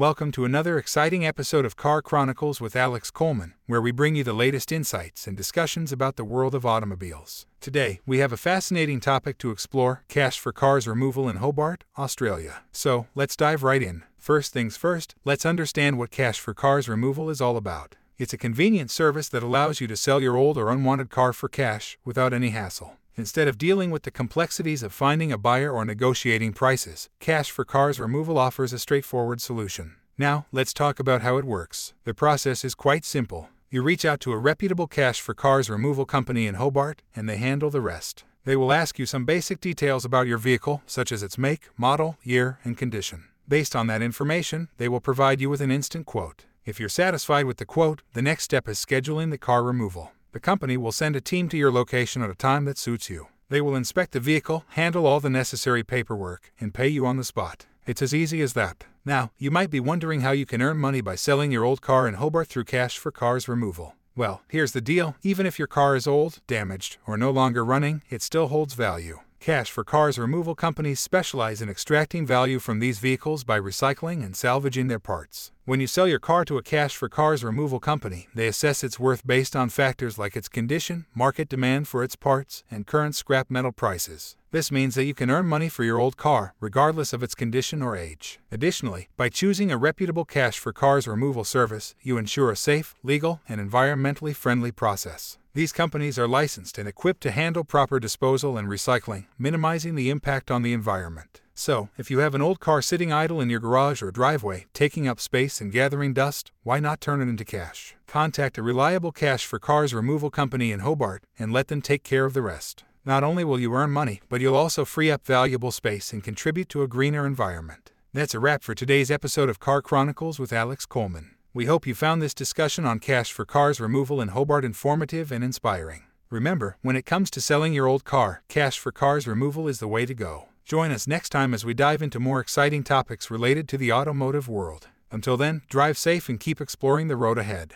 Welcome to another exciting episode of Car Chronicles with Alex Coleman, where we bring you the latest insights and discussions about the world of automobiles. Today, we have a fascinating topic to explore cash for cars removal in Hobart, Australia. So, let's dive right in. First things first, let's understand what cash for cars removal is all about. It's a convenient service that allows you to sell your old or unwanted car for cash without any hassle. Instead of dealing with the complexities of finding a buyer or negotiating prices, Cash for Cars Removal offers a straightforward solution. Now, let's talk about how it works. The process is quite simple. You reach out to a reputable Cash for Cars removal company in Hobart, and they handle the rest. They will ask you some basic details about your vehicle, such as its make, model, year, and condition. Based on that information, they will provide you with an instant quote. If you're satisfied with the quote, the next step is scheduling the car removal. The company will send a team to your location at a time that suits you. They will inspect the vehicle, handle all the necessary paperwork, and pay you on the spot. It's as easy as that. Now, you might be wondering how you can earn money by selling your old car in Hobart through Cash for Cars Removal. Well, here's the deal even if your car is old, damaged, or no longer running, it still holds value. Cash for Cars removal companies specialize in extracting value from these vehicles by recycling and salvaging their parts. When you sell your car to a Cash for Cars removal company, they assess its worth based on factors like its condition, market demand for its parts, and current scrap metal prices. This means that you can earn money for your old car, regardless of its condition or age. Additionally, by choosing a reputable cash for cars removal service, you ensure a safe, legal, and environmentally friendly process. These companies are licensed and equipped to handle proper disposal and recycling, minimizing the impact on the environment. So, if you have an old car sitting idle in your garage or driveway, taking up space and gathering dust, why not turn it into cash? Contact a reliable cash for cars removal company in Hobart and let them take care of the rest. Not only will you earn money, but you'll also free up valuable space and contribute to a greener environment. That's a wrap for today's episode of Car Chronicles with Alex Coleman. We hope you found this discussion on cash for cars removal in Hobart informative and inspiring. Remember, when it comes to selling your old car, cash for cars removal is the way to go. Join us next time as we dive into more exciting topics related to the automotive world. Until then, drive safe and keep exploring the road ahead.